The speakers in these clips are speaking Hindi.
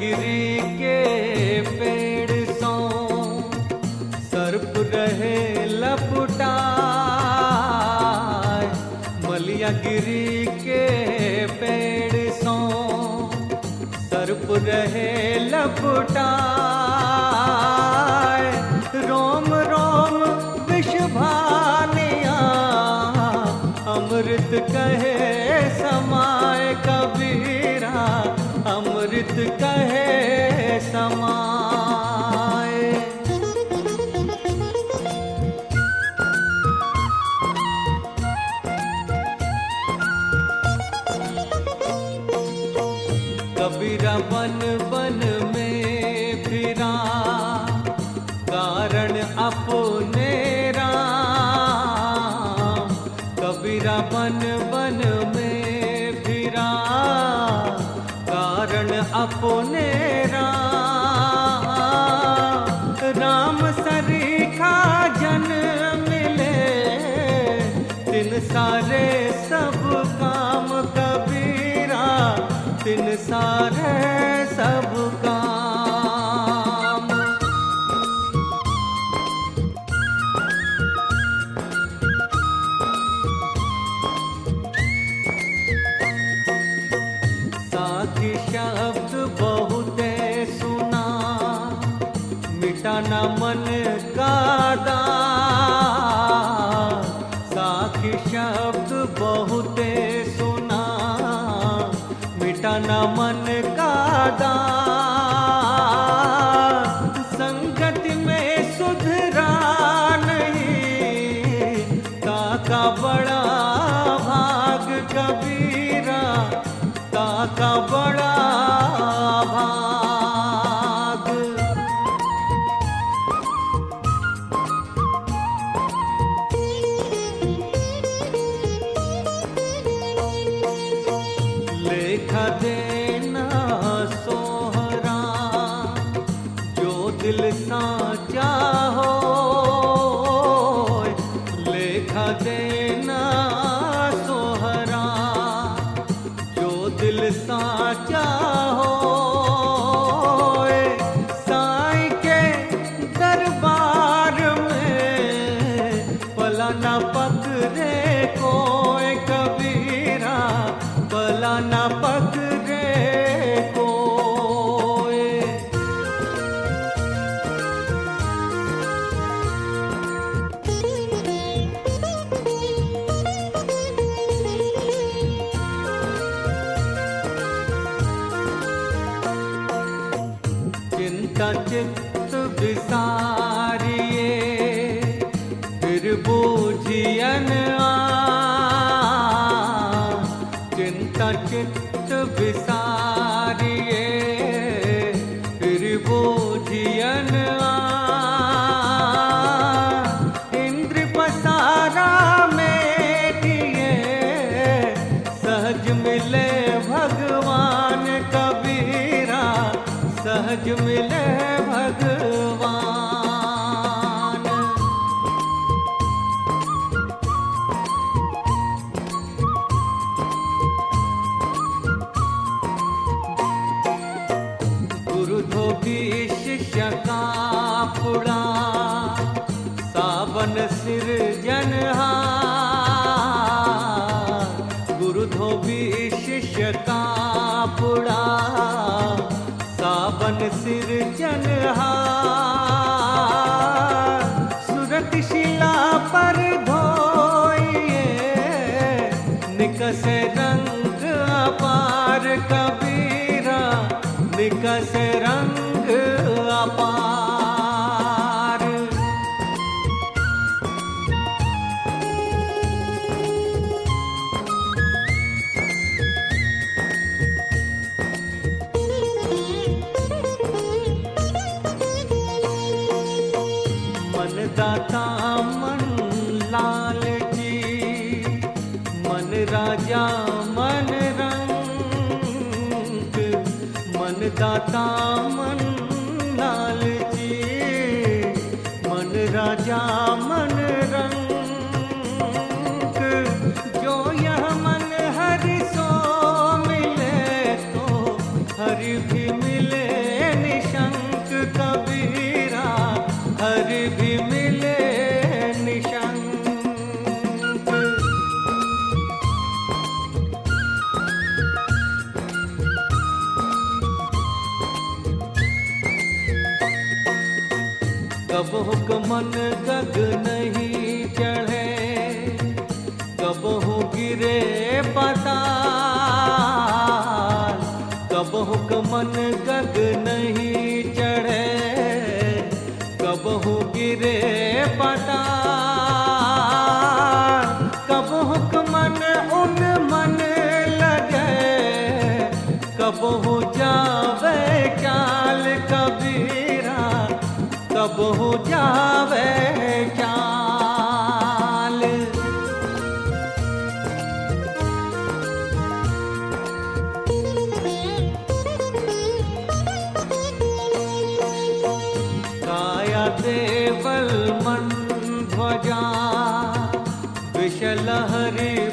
गिरी के पेड़ सो सर्प रहे लपटा मलिया गिरी के पेड़ सो सर्प रहे लपटा रोम रोम विषभानिया अमृत कहे समाय का अमृत कहे समा दिल सा चाहो निकस रंग अपार कबीरा निकस रंग अपार 当 मन गग नहीं चढ़े, कब हो गिरे पता कब हो कमन गग नहीं चढ़े, कब हो गिरे हरे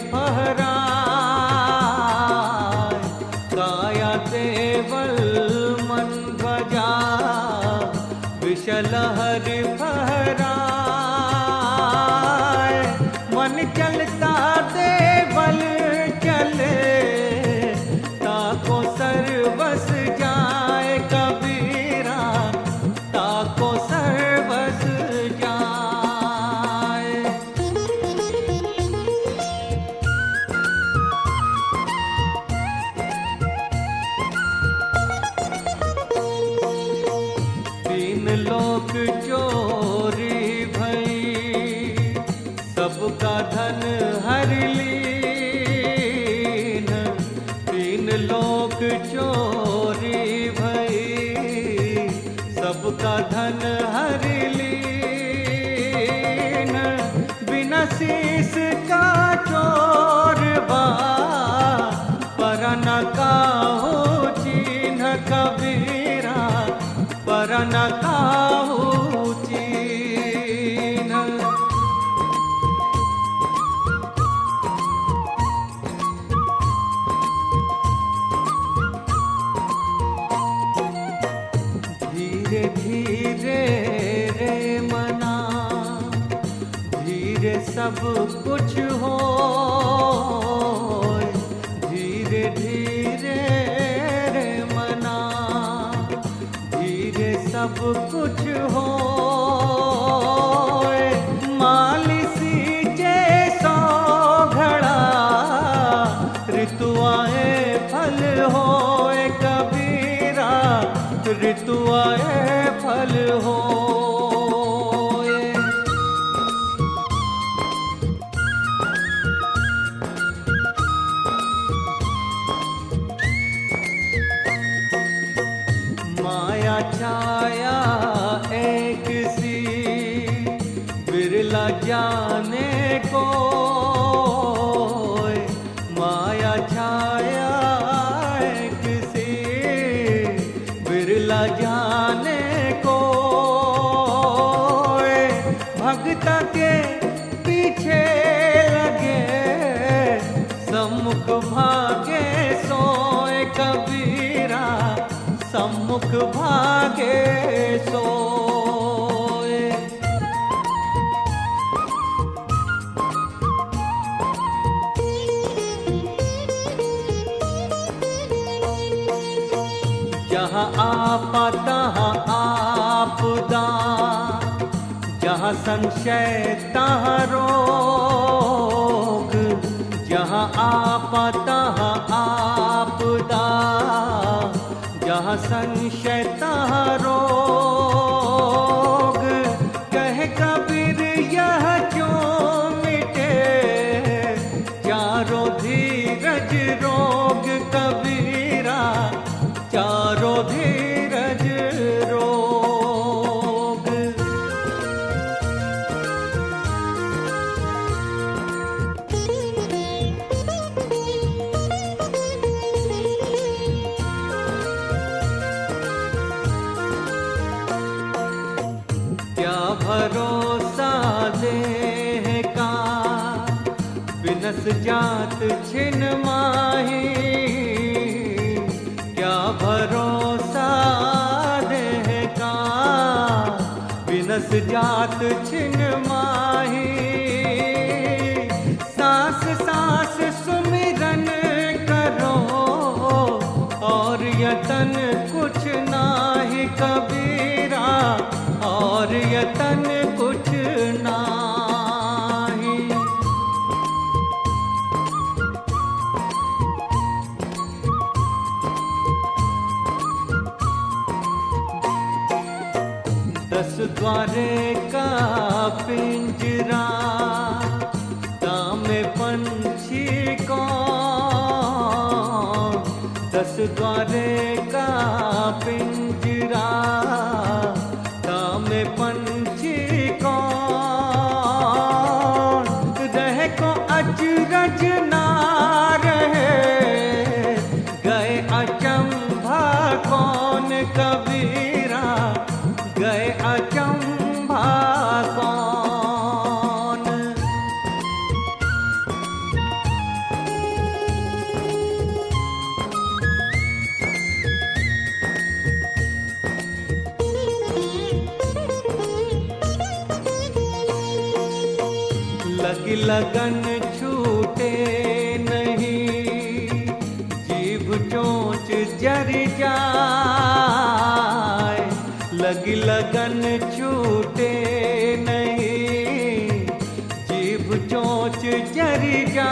लोक चोरी भई सबका धन हर लीन। बिना शीस का चोर बा। हितुआए फल हो। पता तहाँ आपदा जहाँ संशय तहाँ रो हाथ छिन माही, क्या भरोसा देह का बिनस जात छिन माही, सांस सांस सुमिरन करो, और यतन कुछ नाही कबीरा, और यतन द्वारे का पिंजरा दाम पंछी को दस द्वारे का पिंजरा। सोच जर जा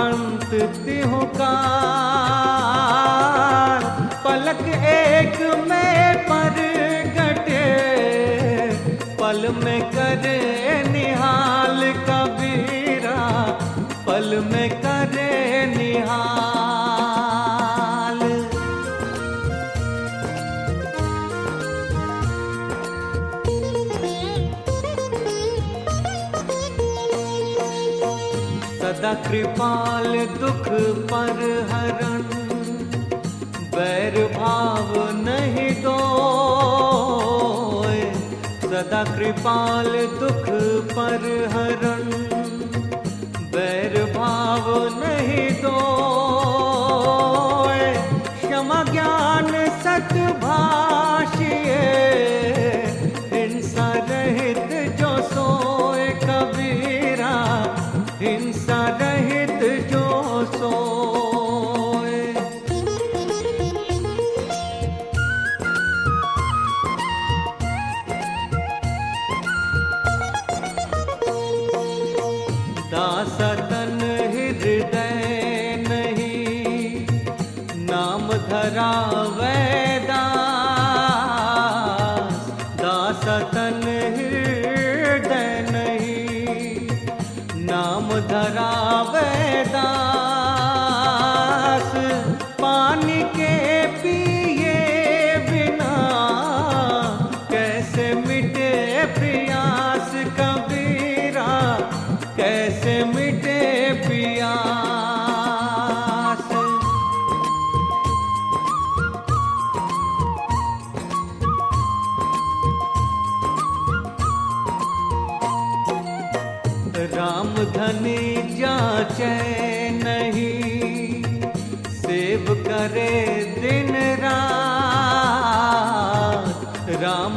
अंत तिहुकार। पलक एक में पर गटे पल में करे काल दुख पर हरण बैर भाव नहीं दो सदा कृपाल दुख पर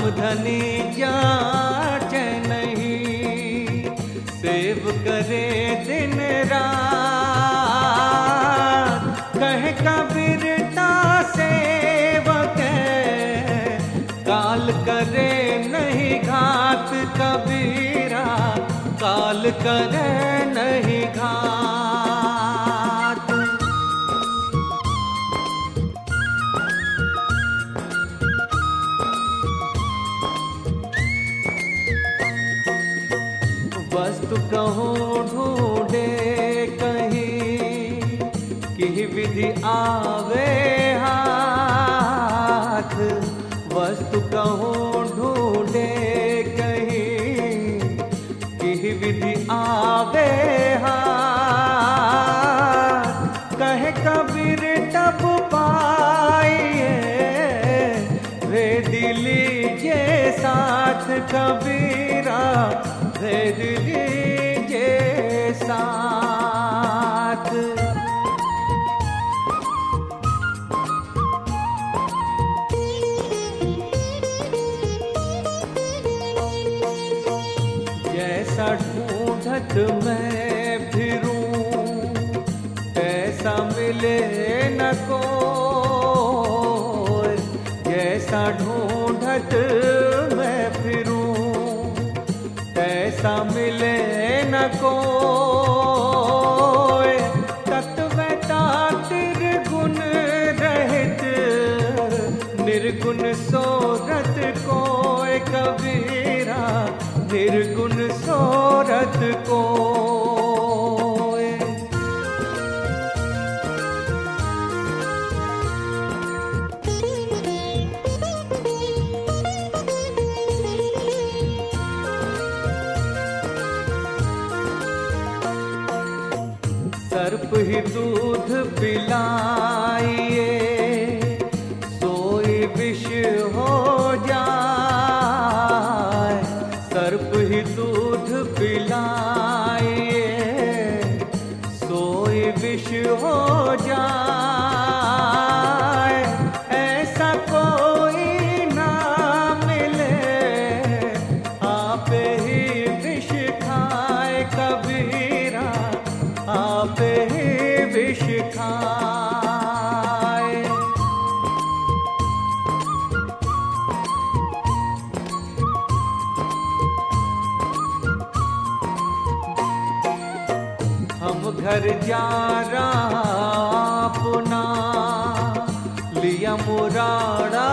धनी जाच नहीं, सेव करे दिन रात। कह कबीरता सेवक काल करे नहीं घात कबीरा। काल करे आवे हाथ, वस्तु कहूँ ढूंढे कहीं। कि विधि आवे हाथ, कहे कबीर टप पाइए। वे दिली जे साथ कबीरा वे दिली जे साथ। ढूंढत मैं सोरत को। सर्प ही दूध पिलाइए। घर जा रहा अपना लिया मुराड़ा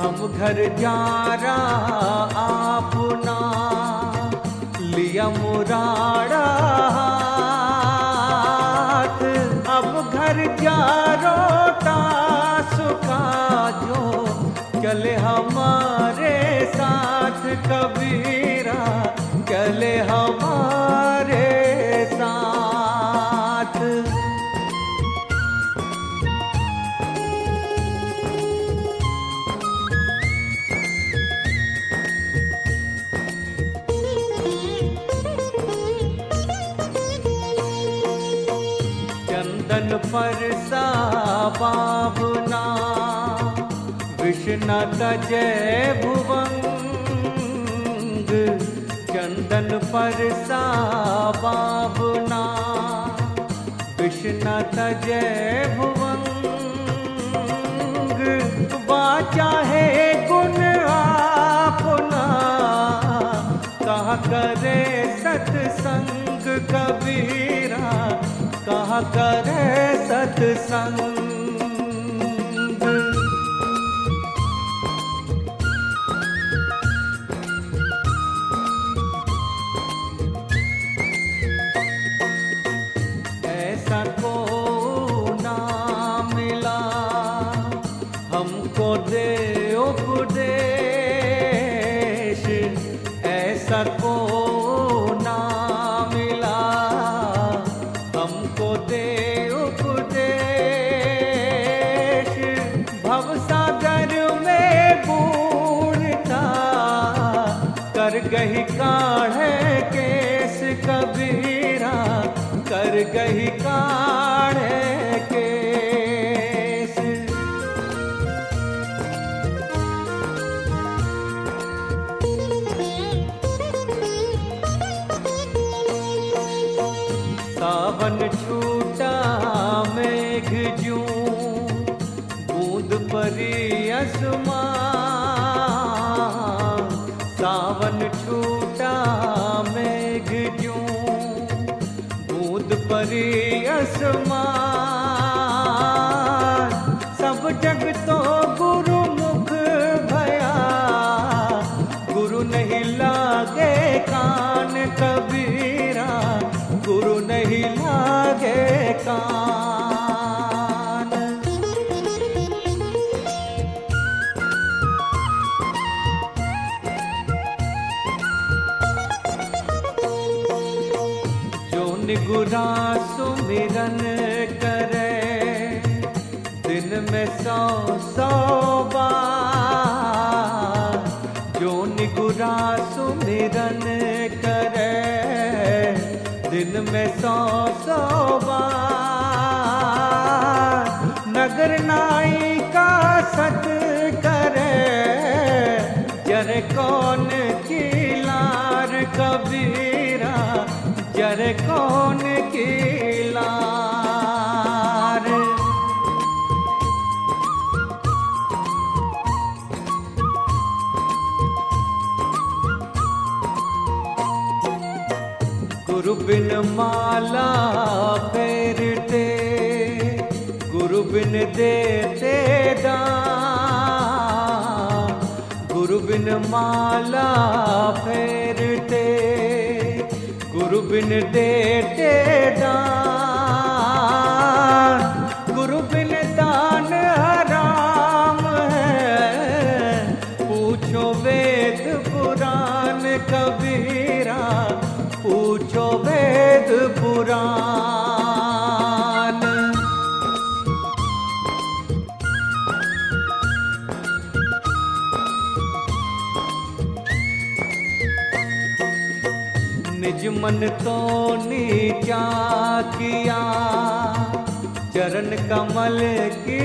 हम घर जा चंदन पर सा बाबना विष्णु तजय भुवंग। चंदन पर सा बाबना विष्णु तजय भुवंग। बाचा है गुण आपना। कहा करे सत्संग कबीरा। कहा करे सत्संग। कबीरा, जर कौन की लार? गुरु बिन माला फेरते गुरु बिन देते दान। माला गुरु बिन देते दान मन तो नीचा किया? चरण कमल की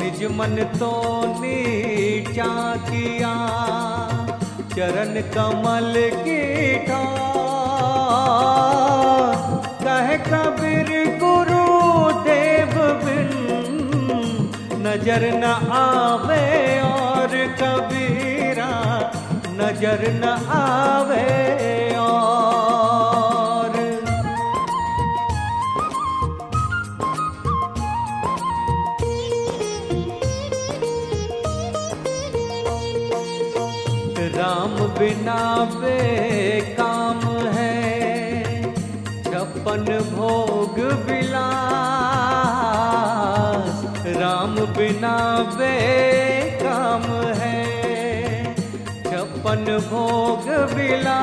निज मन तो नीचा किया? चरण कमल की कह कबीर गुरु देव बिन नज़र न आवे और कबीरा। नज़र न आवे और। राम बिना बे काम है छप्पन भोग विलास राम बिना बेकाम छप्पन भोग विलास,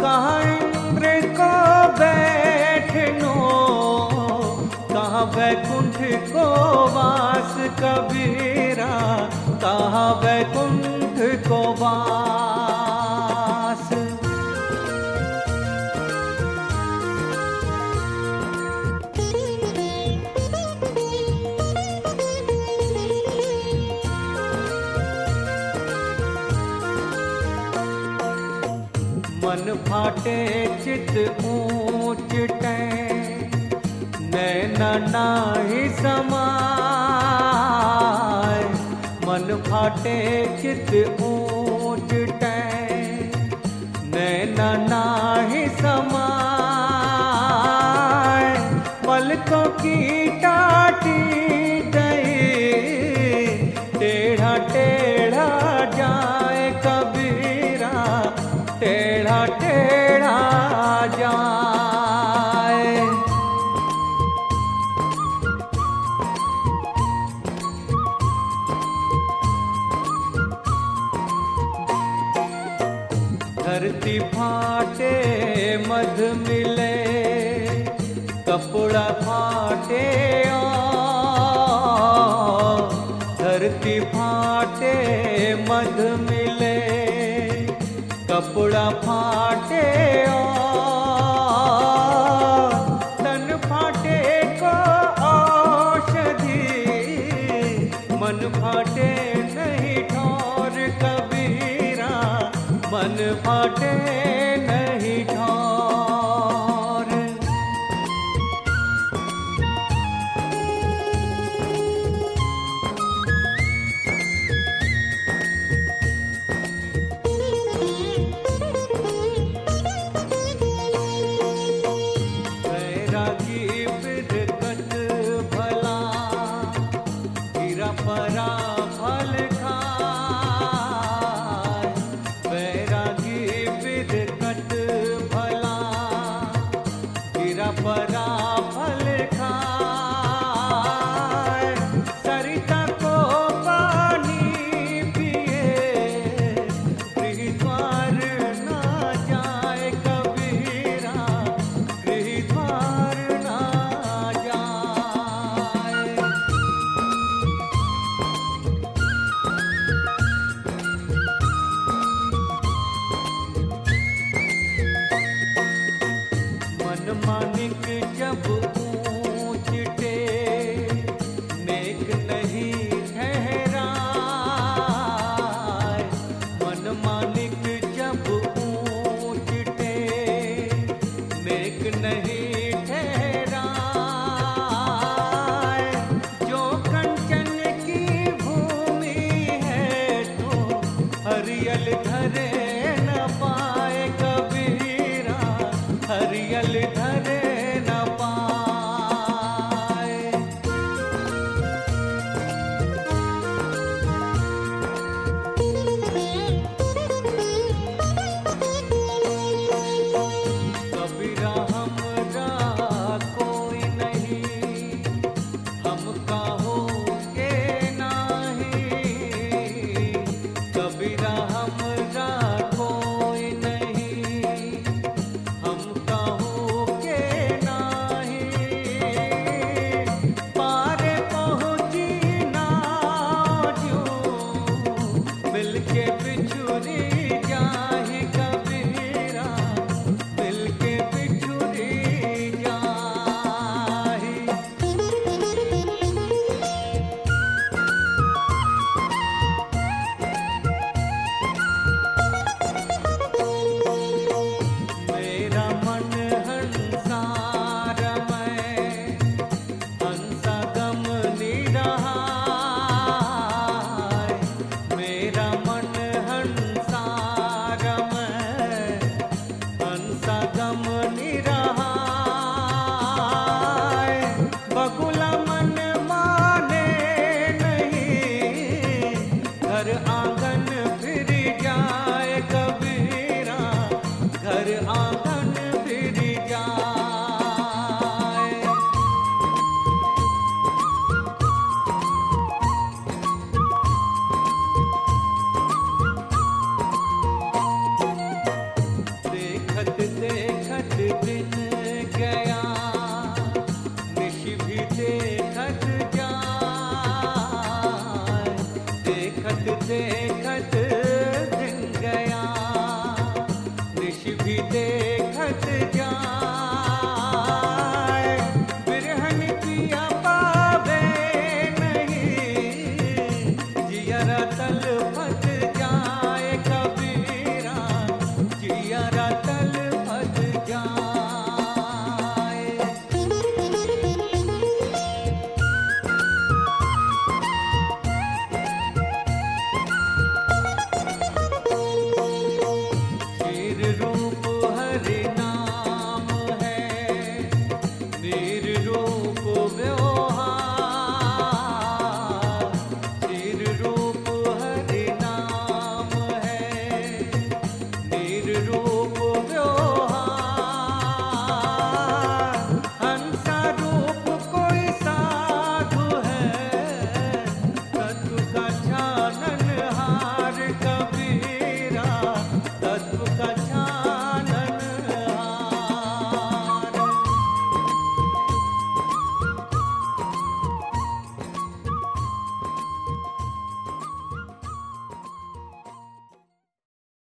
कहाँ इंद्र को बैठनो, कहाँ वैकुंठ को वास कबीरा, कहाँ वैकुंठ को वास फाटे चित ऊंच नैना नाही समाय। मन फाटे चित ऊंच नैना नाही समाय। पलकों की ফাটে मन बिना हम